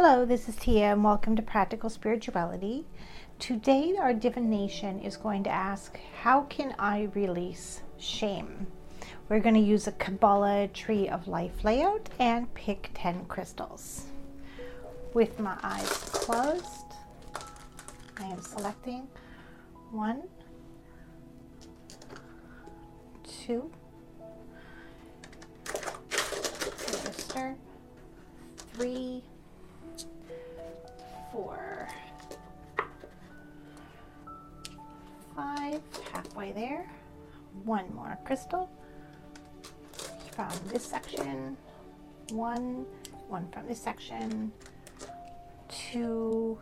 Hello, this is Tia, and welcome to Practical Spirituality. Today, our divination is going to ask How can I release shame? We're going to use a Kabbalah Tree of Life layout and pick 10 crystals. With my eyes closed, I am selecting one, two, register, three, halfway there. One more crystal. From this section, one, one from this section, two,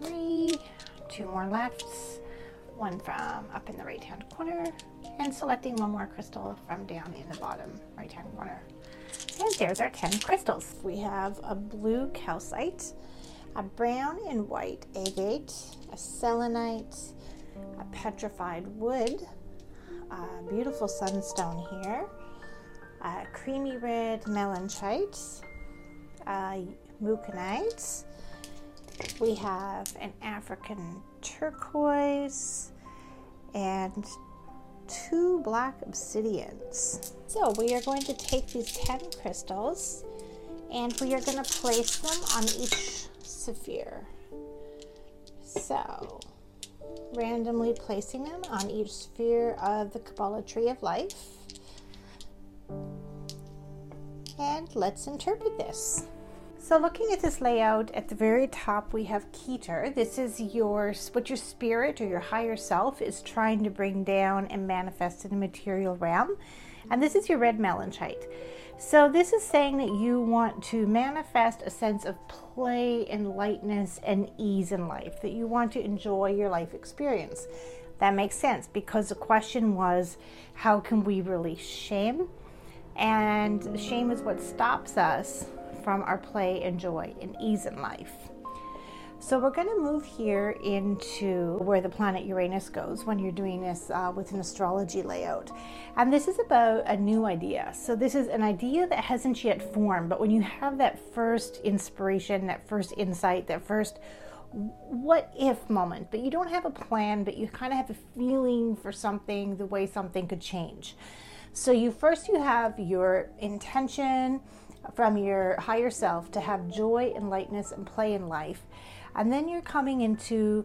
three, two more lefts, one from up in the right hand corner, and selecting one more crystal from down in the bottom right hand corner. And there's our 10 crystals. We have a blue calcite, a brown and white agate, a selenite, a petrified wood, a beautiful sunstone here, a creamy red melanchite, a mookaite. We have an African turquoise and two black obsidians. So we are going to take these 10 crystals and we are going to place them on each sphere. So, randomly placing them on each sphere of the Kabbalah Tree of Life. And let's interpret this. So looking at this layout, at the very top we have Keter. This is your what your spirit or your higher self is trying to bring down and manifest in the material realm. And this is your red melanchite. So this is saying that you want to manifest a sense of play and lightness and ease in life, that you want to enjoy your life experience. That makes sense because the question was how can we release shame? And shame is what stops us from our play and joy and ease in life. So we're going to move here into where the planet Uranus goes when you're doing this uh, with an astrology layout. And this is about a new idea. So this is an idea that hasn't yet formed, but when you have that first inspiration, that first insight, that first what if moment, but you don't have a plan, but you kind of have a feeling for something, the way something could change. So you first you have your intention, from your higher self to have joy and lightness and play in life. And then you're coming into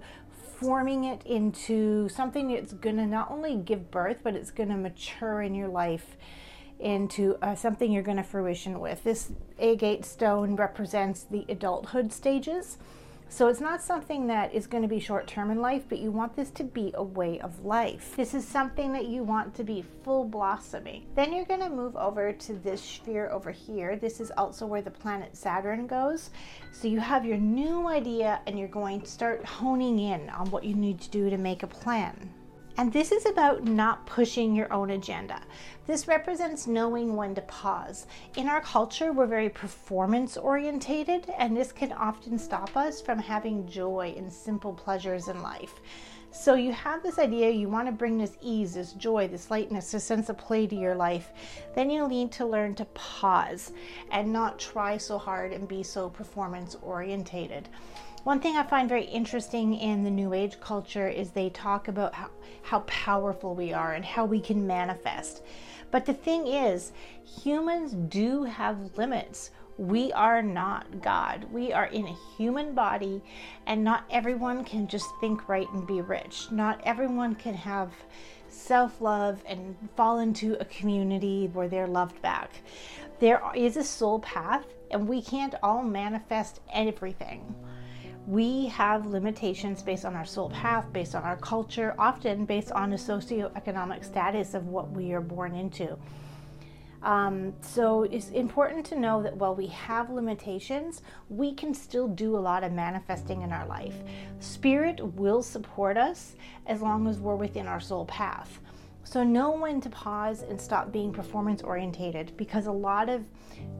forming it into something that's going to not only give birth, but it's going to mature in your life into uh, something you're going to fruition with. This agate stone represents the adulthood stages. So it's not something that is going to be short term in life, but you want this to be a way of life. This is something that you want to be full blossoming. Then you're going to move over to this sphere over here. This is also where the planet Saturn goes. So you have your new idea and you're going to start honing in on what you need to do to make a plan. And this is about not pushing your own agenda. This represents knowing when to pause. In our culture, we're very performance orientated, and this can often stop us from having joy and simple pleasures in life. So you have this idea, you want to bring this ease, this joy, this lightness, this sense of play to your life. Then you need to learn to pause and not try so hard and be so performance orientated. One thing I find very interesting in the New Age culture is they talk about how, how powerful we are and how we can manifest. But the thing is, humans do have limits. We are not God. We are in a human body, and not everyone can just think right and be rich. Not everyone can have self love and fall into a community where they're loved back. There is a soul path, and we can't all manifest everything we have limitations based on our soul path, based on our culture, often based on the socioeconomic status of what we are born into. Um, so it's important to know that while we have limitations, we can still do a lot of manifesting in our life. Spirit will support us as long as we're within our soul path. So know when to pause and stop being performance orientated because a lot of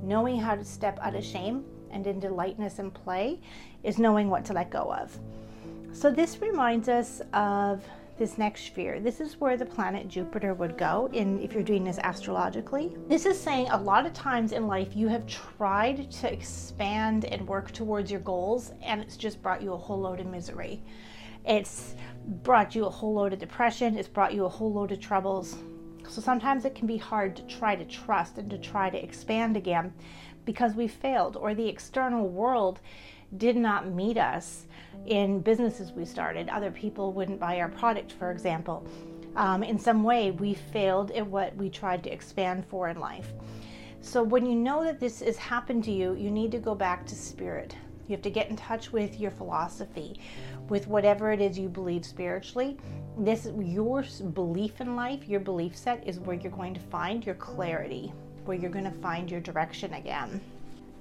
knowing how to step out of shame and into lightness and play is knowing what to let go of. So, this reminds us of this next sphere. This is where the planet Jupiter would go in if you're doing this astrologically. This is saying a lot of times in life you have tried to expand and work towards your goals and it's just brought you a whole load of misery. It's brought you a whole load of depression, it's brought you a whole load of troubles. So sometimes it can be hard to try to trust and to try to expand again because we failed or the external world did not meet us in businesses we started. Other people wouldn't buy our product, for example. Um, in some way, we failed at what we tried to expand for in life. So, when you know that this has happened to you, you need to go back to spirit. You have to get in touch with your philosophy, with whatever it is you believe spiritually. This your belief in life, your belief set is where you're going to find your clarity, where you're going to find your direction again.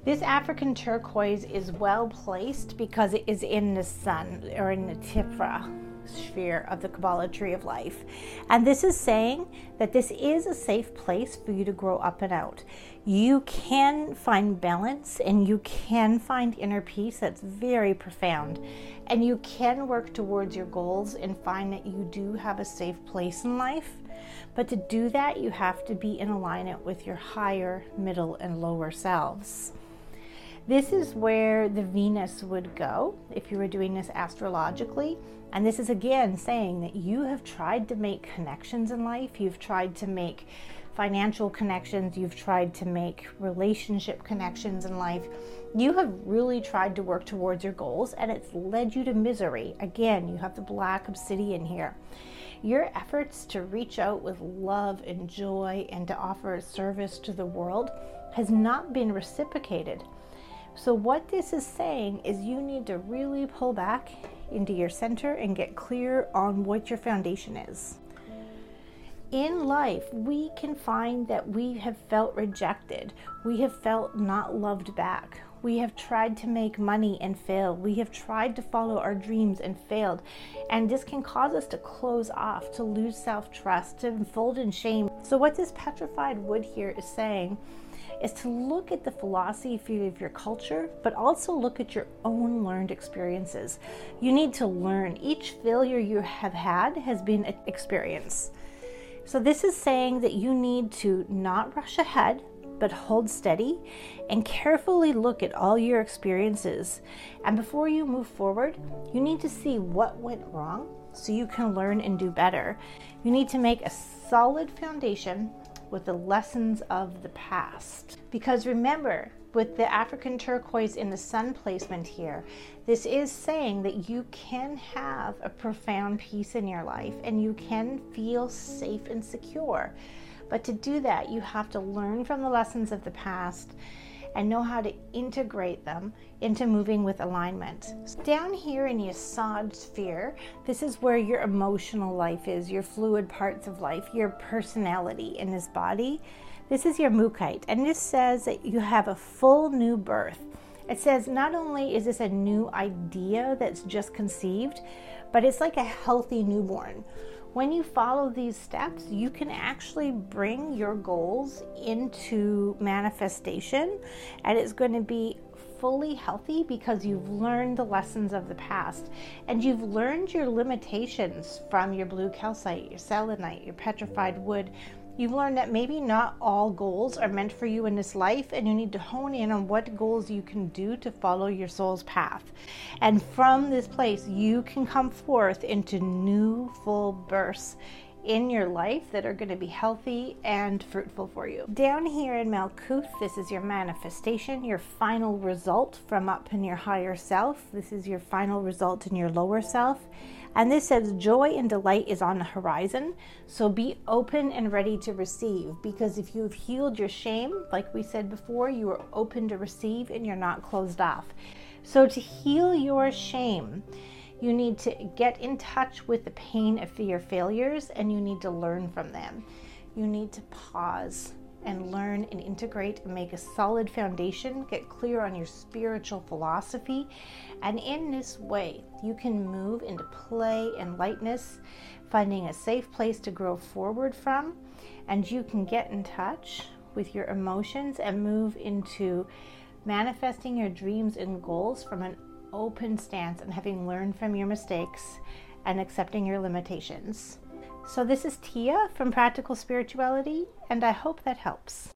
This African turquoise is well placed because it is in the sun or in the Tiferet sphere of the Kabbalah tree of life. And this is saying that this is a safe place for you to grow up and out. You can find balance and you can find inner peace that's very profound. And you can work towards your goals and find that you do have a safe place in life. But to do that, you have to be in alignment with your higher, middle, and lower selves. This is where the Venus would go if you were doing this astrologically. And this is again saying that you have tried to make connections in life, you've tried to make financial connections, you've tried to make relationship connections in life. You have really tried to work towards your goals and it's led you to misery. Again, you have the black obsidian here. Your efforts to reach out with love and joy and to offer service to the world has not been reciprocated. So, what this is saying is you need to really pull back into your center and get clear on what your foundation is. In life, we can find that we have felt rejected, we have felt not loved back. We have tried to make money and failed. We have tried to follow our dreams and failed. And this can cause us to close off, to lose self trust, to fold in shame. So, what this petrified wood here is saying is to look at the philosophy of your culture, but also look at your own learned experiences. You need to learn. Each failure you have had has been an experience. So, this is saying that you need to not rush ahead, but hold steady and carefully look at all your experiences. And before you move forward, you need to see what went wrong so you can learn and do better. You need to make a solid foundation with the lessons of the past. Because remember, with the African turquoise in the sun placement here, this is saying that you can have a profound peace in your life and you can feel safe and secure. But to do that, you have to learn from the lessons of the past and know how to integrate them into moving with alignment. Down here in Yesod sphere, this is where your emotional life is, your fluid parts of life, your personality in this body. This is your Mookaite, and this says that you have a full new birth. It says not only is this a new idea that's just conceived, but it's like a healthy newborn when you follow these steps, you can actually bring your goals into manifestation and it's going to be fully healthy because you've learned the lessons of the past and you've learned your limitations from your blue calcite, your selenite, your petrified wood, You've learned that maybe not all goals are meant for you in this life, and you need to hone in on what goals you can do to follow your soul's path. And from this place, you can come forth into new full bursts in your life that are going to be healthy and fruitful for you. Down here in Malkuth, this is your manifestation, your final result from up in your higher self. This is your final result in your lower self. And this says, Joy and delight is on the horizon. So be open and ready to receive. Because if you've healed your shame, like we said before, you are open to receive and you're not closed off. So to heal your shame, you need to get in touch with the pain of your failures and you need to learn from them. You need to pause and learn and integrate and make a solid foundation, get clear on your spiritual philosophy. And in this way, you can move into play and lightness, finding a safe place to grow forward from. And you can get in touch with your emotions and move into manifesting your dreams and goals from an open stance and having learned from your mistakes and accepting your limitations. So, this is Tia from Practical Spirituality, and I hope that helps.